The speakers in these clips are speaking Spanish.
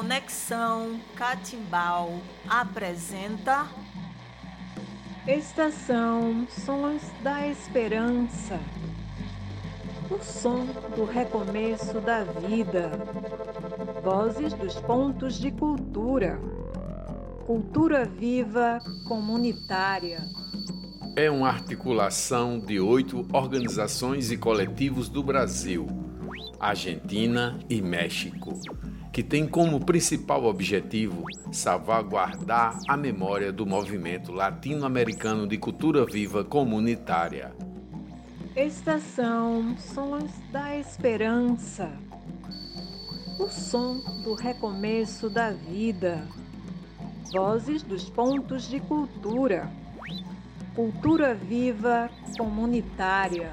Conexão Catimbau apresenta Estação Sons da Esperança. O som do recomeço da vida. Vozes dos pontos de cultura. Cultura viva comunitária. É uma articulação de oito organizações e coletivos do Brasil, Argentina e México que tem como principal objetivo salvaguardar a memória do movimento latino-americano de cultura viva comunitária. Estação Sons da Esperança. O som do recomeço da vida. Vozes dos pontos de cultura. Cultura viva comunitária.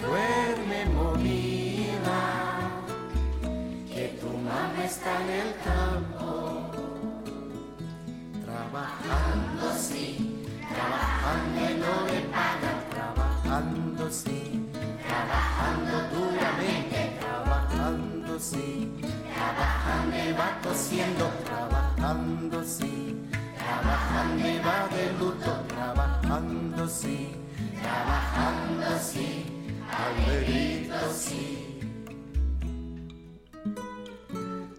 duerme, movida, que tu mamá está en el campo. Trabajando, sí, trabajando y no le pagan, trabajando, sí, trabajando duramente, trabajando, sí, va cosiendo, trabajando, sí trabajando y va de luto, trabajando sí, trabajando sí, alberito sí.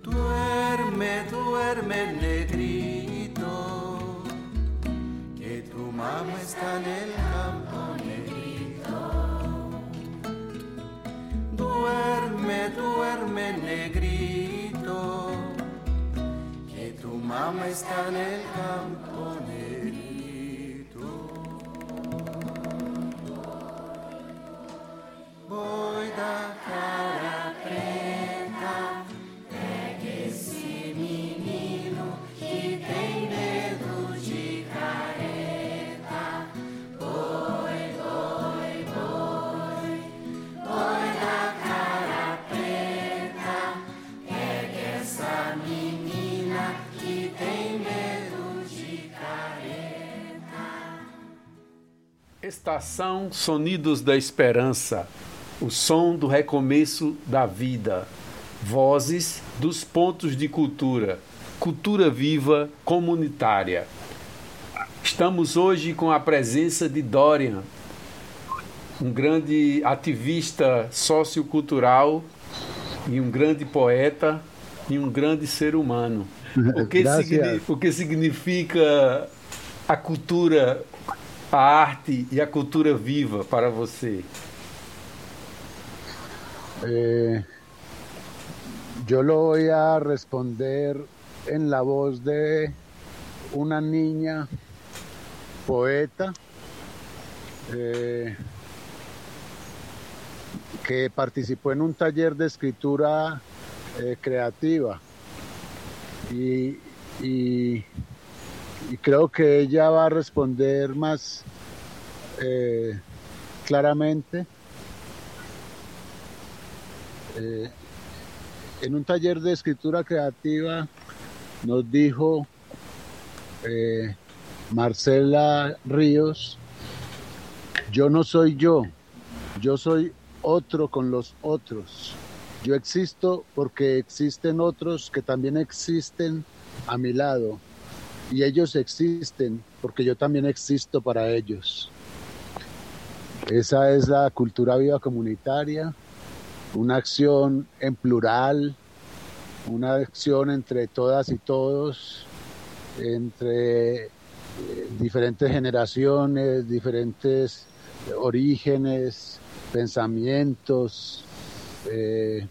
Duerme, duerme negrito, que tu mamá está en el campo negrito. Duerme, duerme negrito mamá está en el campo Estação Sonidos da Esperança, o som do recomeço da vida, vozes dos pontos de cultura, cultura viva comunitária. Estamos hoje com a presença de Dorian, um grande ativista sociocultural e um grande poeta e um grande ser humano. O que, signi o que significa a cultura, a arte e a cultura viva para você? Eh, yo lo voy a responder en la voz de una niña poeta eh, que participó en un taller de escritura eh, creativa y, y, y, creo que ella va a responder más eh, claramente. Eh, en un taller de escritura creativa nos dijo eh, Marcela Ríos, yo no soy yo, yo soy otro con los otros. Yo existo porque existen otros que también existen a mi lado. Y ellos existen porque yo también existo para ellos. Esa es la cultura viva comunitaria, una acción en plural, una acción entre todas y todos, entre eh, diferentes generaciones, diferentes orígenes, pensamientos. Eh,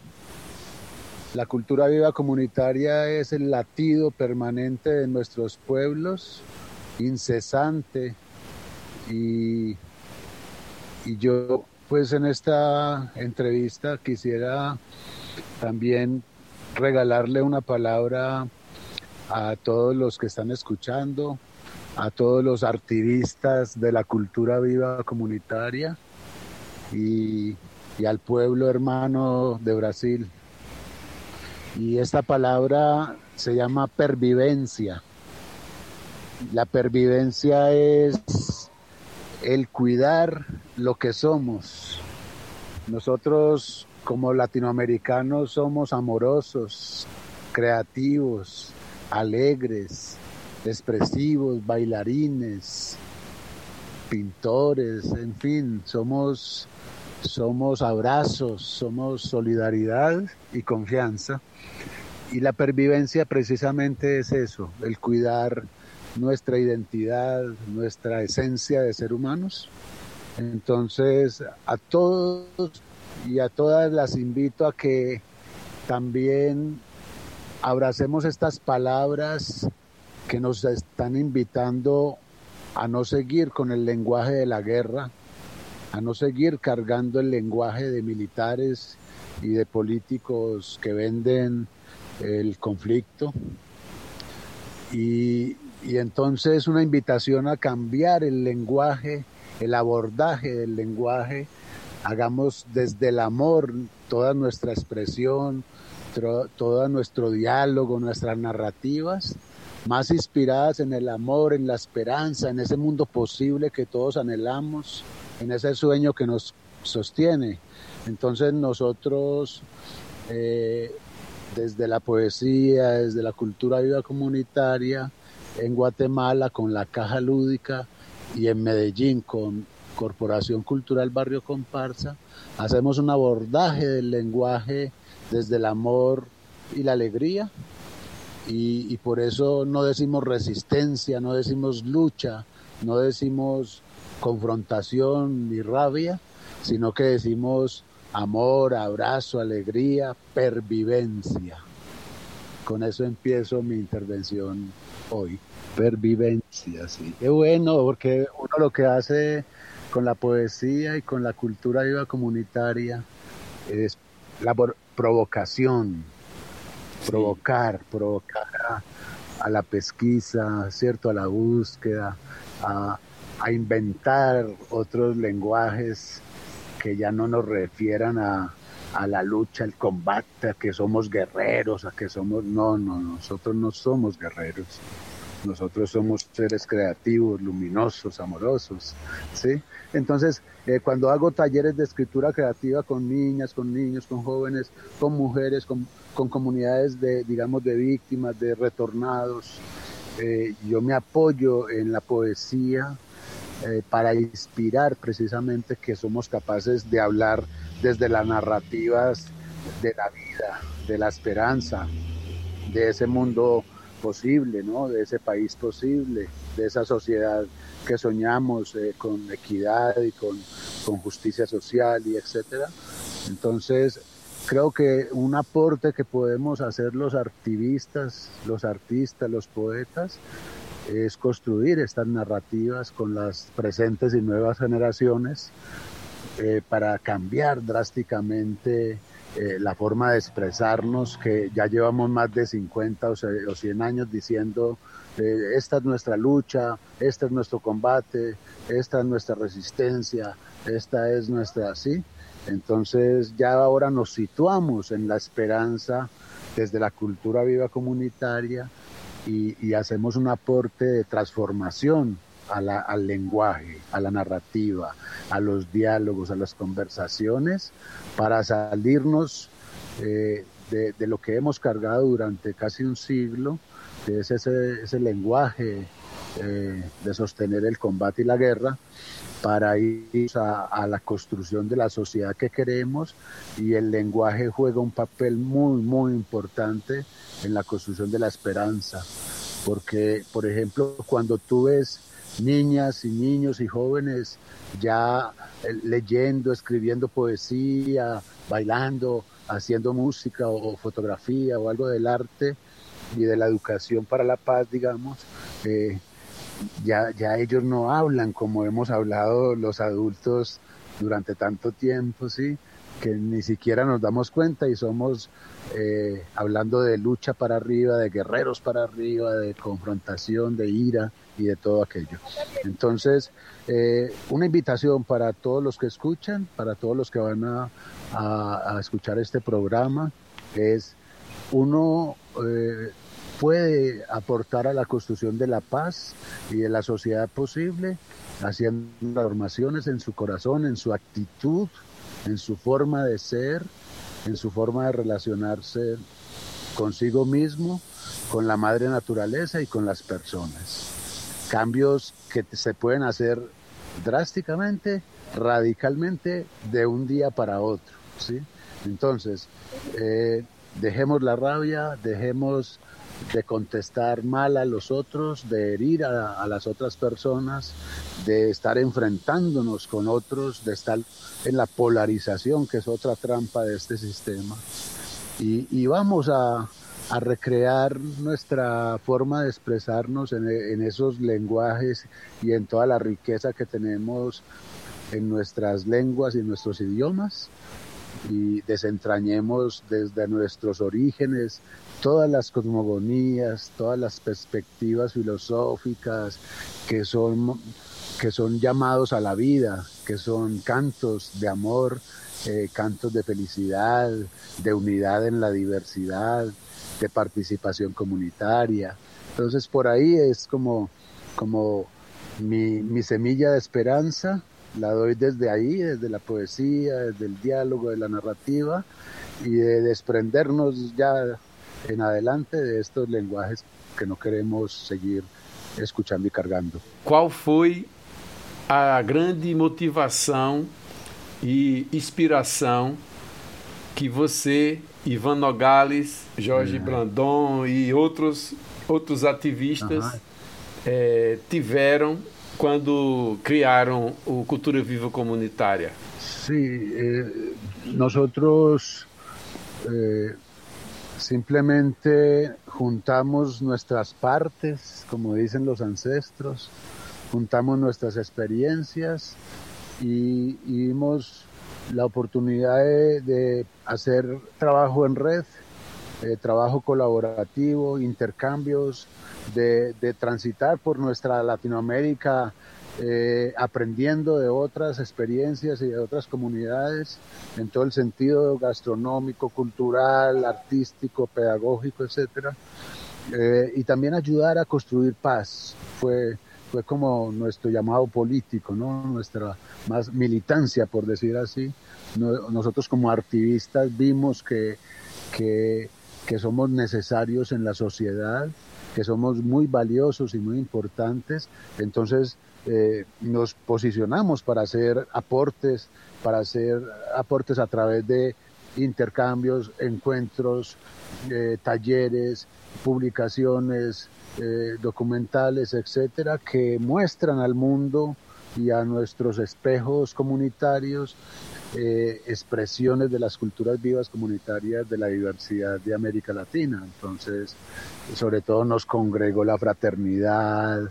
la cultura viva comunitaria es el latido permanente de nuestros pueblos, incesante. Y, yo, pues en esta entrevista quisiera también regalarle una palabra a todos los que están escuchando, a todos los activistas de la cultura viva comunitaria y al pueblo hermano de Brasil. Y esta palabra se llama pervivencia. La pervivencia es el cuidar lo que somos. Nosotros como latinoamericanos somos amorosos, creativos, alegres, expresivos, bailarines, pintores, en fin, somos somos abrazos, somos solidaridad y confianza. Y la pervivencia precisamente es eso, el cuidar nuestra identidad, nuestra esencia de ser humanos. Entonces, a todos y a todas las invito a que también abracemos estas palabras que nos están invitando a no seguir con el lenguaje de la guerra, a no seguir cargando el lenguaje de militares y de políticos que venden el conflicto. Y, y entonces una invitación a cambiar el lenguaje, el abordaje del lenguaje, hagamos desde el amor toda nuestra expresión, todo nuestro diálogo, nuestras narrativas, más inspiradas en el amor, en la esperanza, en ese mundo posible que todos anhelamos, en ese sueño que nos sostiene. Entonces nosotros eh, desde la poesía, desde la cultura viva comunitaria, en Guatemala con la Caja Lúdica y en Medellín con Corporación Cultural Barrio Comparsa, hacemos un abordaje del lenguaje desde el amor y la alegría y, y por eso no decimos resistencia, no decimos lucha, no decimos confrontación ni rabia, sino que decimos amor, abrazo, alegría, pervivencia. Con eso empiezo mi intervención hoy. Pervivencia, sí. Qué bueno, porque uno lo que hace con la poesía y con la cultura viva comunitaria es la provocación, provocar, provocar a, a, la pesquisa, ¿cierto? A la búsqueda, a, a inventar otros lenguajes que ya no nos refieran a, a la lucha, al combate, a que somos guerreros, a que somos... No, no, nosotros no somos guerreros. Nosotros somos seres creativos, luminosos, amorosos, ¿sí? Entonces, eh, cuando hago talleres de escritura creativa con niñas, con niños, con jóvenes, con mujeres, con, con comunidades de, digamos, de víctimas, de retornados, eh, yo me apoyo en la poesía, eh, para inspirar precisamente que somos capaces de hablar desde las narrativas de la vida, de la esperanza, de ese mundo posible, ¿no? de ese país posible, de esa sociedad que soñamos eh, con equidad y con, con justicia social y etcétera. Entonces, creo que un aporte que podemos hacer los activistas, los artistas, los poetas, es construir estas narrativas con las presentes y nuevas generaciones eh, para cambiar drásticamente eh, la forma de expresarnos que ya llevamos más de 50 o 100 años diciendo eh, esta es nuestra lucha, este es nuestro combate, esta es nuestra resistencia, esta es nuestra, sí. Entonces ya ahora nos situamos en la esperanza desde la cultura viva comunitaria y, hacemos un aporte de transformación al lenguaje, a la narrativa, a los diálogos, a las conversaciones, para salirnos de, de, lo que hemos cargado durante casi un siglo, que es ese, ese lenguaje de sostener el combate y la guerra, para ir a, la construcción de la sociedad que queremos y el lenguaje juega un papel muy, muy importante en la construcción de la esperanza. Porque, por ejemplo, cuando tú ves niñas y niños y jóvenes ya eh, leyendo, escribiendo poesía, bailando, haciendo música o, fotografía o algo del arte y de la educación para la paz, digamos, eh, ya, ya ellos no hablan como hemos hablado los adultos durante tanto tiempo, ¿sí? que ni siquiera nos damos cuenta y somos eh, hablando de lucha para arriba, de guerreros para arriba, de confrontación, de ira y de todo aquello. Entonces, eh, una invitación para todos los que escuchan, para todos los que van a, escuchar este programa, es uno eh, puede aportar a la construcción de la paz y de la sociedad posible, haciendo transformaciones en su corazón, en su actitud, en su forma de ser, en su forma de relacionarse consigo mismo, con la madre naturaleza y con las personas. Cambios que se pueden hacer drásticamente, radicalmente, de un día para otro. ¿sí? Entonces, eh, dejemos la rabia, dejemos de contestar mal a los otros, de herir a, las otras personas, de estar enfrentándonos con otros, de estar en la polarización, que es otra trampa de este sistema. Y, vamos a, recrear nuestra forma de expresarnos en, en esos lenguajes y en toda la riqueza que tenemos en nuestras lenguas y nuestros idiomas y desentrañemos desde nuestros orígenes todas las cosmogonías, todas las perspectivas filosóficas que son, que son llamados a la vida, que son cantos de amor, eh, cantos de felicidad, de unidad en la diversidad, de participación comunitaria. Entonces por ahí es como, como mi, mi semilla de esperanza, la doy desde ahí, desde la poesía, desde el diálogo, de la narrativa y de desprendernos ya en adelante de estos lenguajes que no queremos seguir escuchando e cargando. Qual foi a grande motivação e inspiração que você, Ivan Nogales, Jorge é. Brandon e outros, outros ativistas uhum. é, tiveram quando criaram o Cultura Viva Comunitária? Sí, eh, nosotros eh, Simplemente juntamos nuestras partes, como dicen los ancestros, juntamos nuestras experiencias y, vimos la oportunidad de, hacer trabajo en red, eh, trabajo colaborativo, intercambios, de, transitar por nuestra Latinoamérica eh, aprendiendo de otras experiencias y de otras comunidades en todo el sentido gastronómico, cultural, artístico, pedagógico, etcétera, eh, y también ayudar a construir paz. Fue, fue como nuestro llamado político, ¿no? nuestra más militancia, por decir así. nosotros como activistas vimos que, que, que somos necesarios en la sociedad, que somos muy valiosos y muy importantes. Entonces, eh, nos posicionamos para hacer aportes, para hacer aportes a través de intercambios, encuentros, eh, talleres, publicaciones, eh, documentales, etcétera, que muestran al mundo y a nuestros espejos comunitarios expresiones de las culturas vivas comunitarias de la diversidad de América Latina. Entonces, sobre todo nos congregó la fraternidad,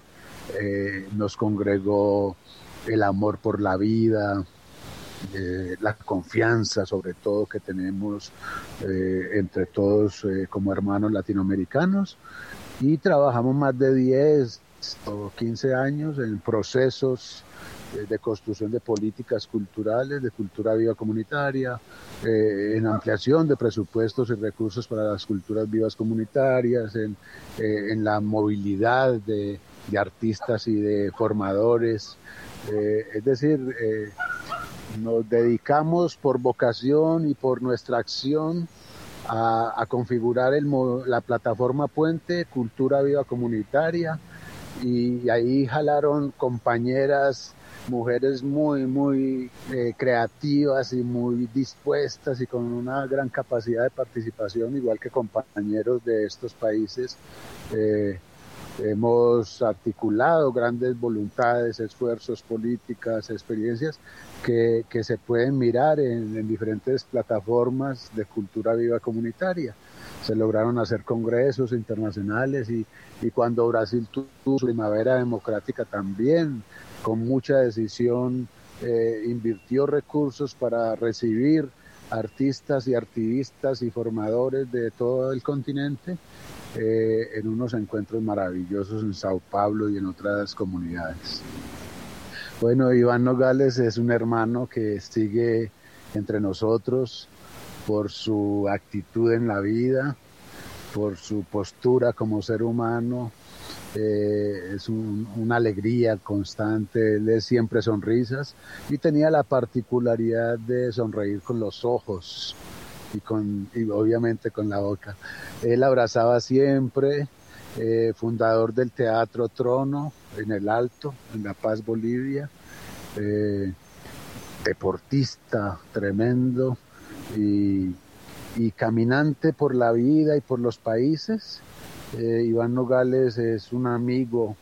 eh, nos congregó el amor por la vida, eh, la confianza sobre todo que tenemos eh, entre todos como hermanos latinoamericanos y trabajamos más de 10 o 15 años en procesos de construcción de políticas culturales, de cultura viva comunitaria, en ampliación de presupuestos y recursos para las culturas vivas comunitarias, en, en la movilidad de, de artistas y de formadores. Eh, es decir, eh, nos dedicamos por vocación y por nuestra acción a, configurar el, la plataforma Puente Cultura Viva Comunitaria y ahí jalaron compañeras, mujeres muy, muy eh, creativas y muy dispuestas y con una gran capacidad de participación, igual que compañeros de estos países. Eh, hemos articulado grandes voluntades, esfuerzos, políticas, experiencias que, que se pueden mirar en, en, diferentes plataformas de cultura viva comunitaria. Se lograron hacer congresos internacionales y, y cuando Brasil tuvo su primavera democrática también, con mucha decisión, eh, invirtió recursos para recibir artistas y activistas y formadores de todo el continente eh, en unos encuentros maravillosos en Sao Paulo y en otras comunidades. Bueno, Iván Nogales es un hermano que sigue entre nosotros por su actitud en la vida, por su postura como ser humano. Eh, es una alegría constante, él es siempre sonrisas y tenía la particularidad de sonreír con los ojos y, con, y obviamente con la boca. Él abrazaba siempre, eh, fundador del Teatro Trono en el Alto, en La Paz, Bolivia, eh, deportista tremendo y, y, caminante por la vida y por los países. Eh, Iván Nogales es un amigo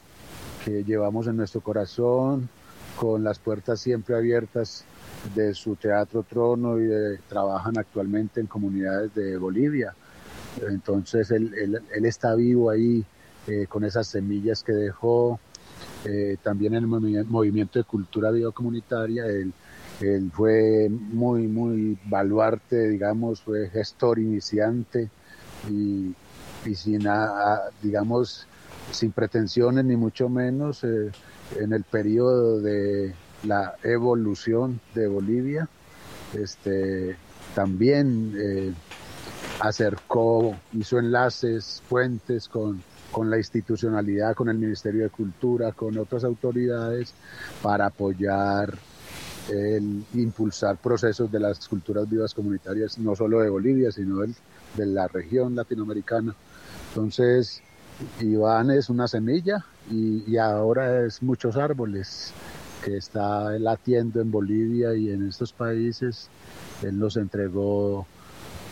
que llevamos en nuestro corazón, con las puertas siempre abiertas de su Teatro Trono y trabajan actualmente en comunidades de Bolivia. Entonces él, él, está vivo ahí eh, con esas semillas que dejó. Eh, también en el movimiento de cultura biocomunitaria, él, él fue muy, muy baluarte, digamos, fue gestor iniciante y, y sin, digamos, sin pretensiones ni mucho menos eh, en el periodo de la evolución de Bolivia. Este, también eh, acercó, hizo enlaces, puentes con, con la institucionalidad, con el Ministerio de Cultura, con otras autoridades para apoyar el impulsar procesos de las culturas vivas comunitarias, no solo de Bolivia, sino de la región latinoamericana. Entonces, Iván es una semilla y, y ahora es muchos árboles que está latiendo en Bolivia y en estos países. Él nos entregó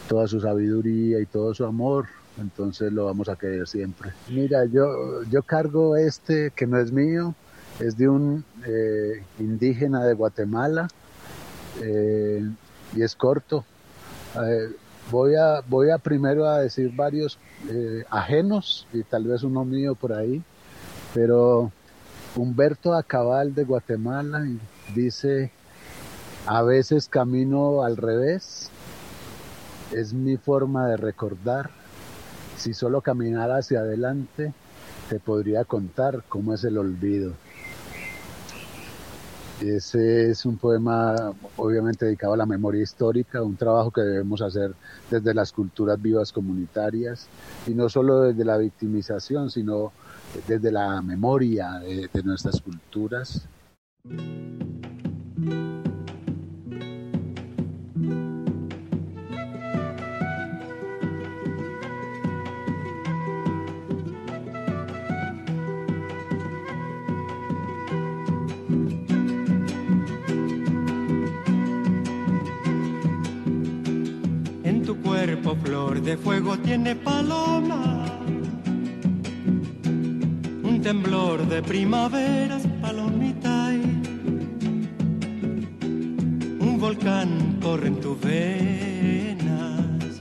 toda su sabiduría y todo su amor, entonces lo vamos a querer siempre. Mira, yo, yo cargo este que no es mío, es de un eh, indígena de Guatemala eh, y es corto. Eh, voy, a, voy a primero a decir varios ajenos y tal vez uno mío por ahí, pero Humberto Acabal de Guatemala dice, a veces camino al revés, es mi forma de recordar, si solo caminara hacia adelante, te podría contar cómo es el olvido. Ese es un poema obviamente dedicado a la memoria histórica, un trabajo que debemos hacer desde las culturas vivas comunitarias y no solo desde la victimización, sino desde la memoria de, de nuestras culturas. Flor de fuego tiene paloma temblor de primaveras, palomita. Un volcán corre en tus venas.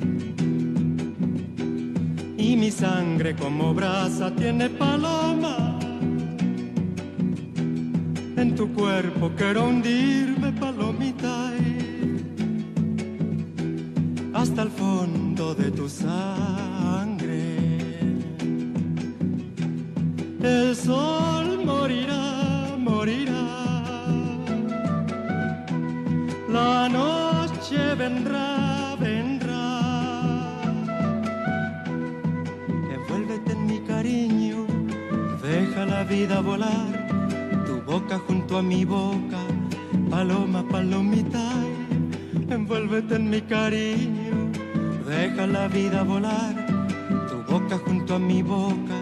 Y mi sangre como brasa tiene paloma. En tu cuerpo quiero hundirme, palomita. Hasta el fondo de tu sangre el sol morirá, morirá. La noche vendrá, vendrá. Envuélvete en mi cariño, deja la vida volar. Tu boca junto a mi boca, paloma, palomita. Envuélvete en mi cariño, deja la vida volar, tu boca junto a mi boca,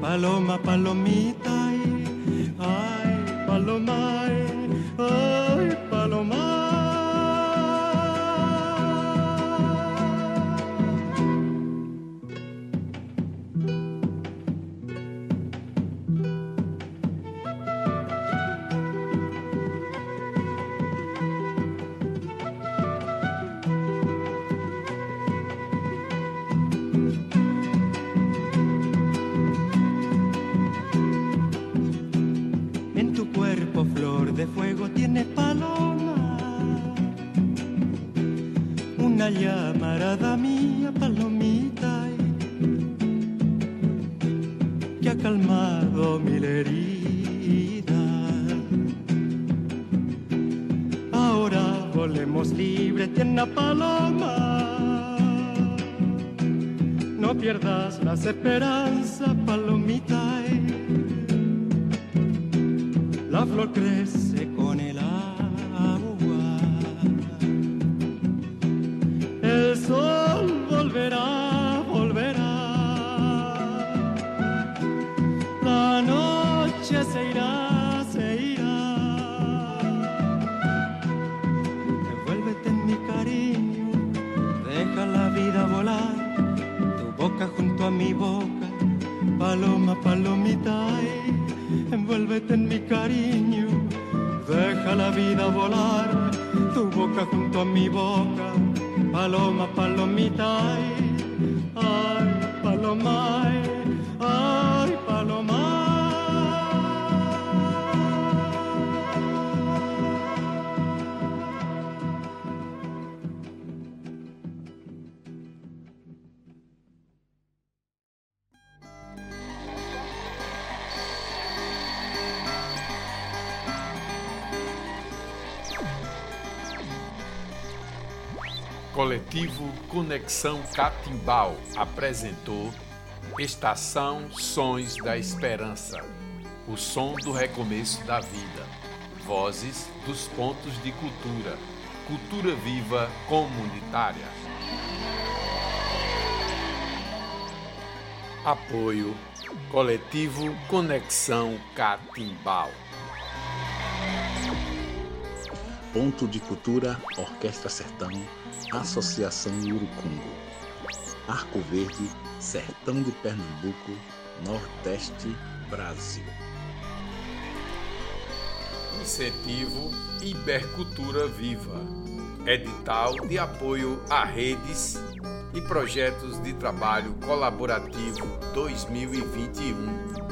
paloma, palomita, ay, ay paloma, ay, paloma. Las esperanzas, mi boca, paloma, palomita, envuélvete en mi cariño, deja la vida volar, tu boca junto a mi boca, paloma, palomita, ay, paloma, coletivo Conexão Catimbau apresentou Estação Sons da Esperança, o som do recomeço da vida, vozes dos pontos de cultura, cultura viva comunitária. Apoio Coletivo Conexão Catimbau. Ponto de Cultura Orquestra Sertão Associação Urucungo, Arco Verde, Sertão de Pernambuco, Nordeste, Brasil. Incentivo Ibercultura Viva. Edital de apoio a redes e projetos de trabalho colaborativo 2021.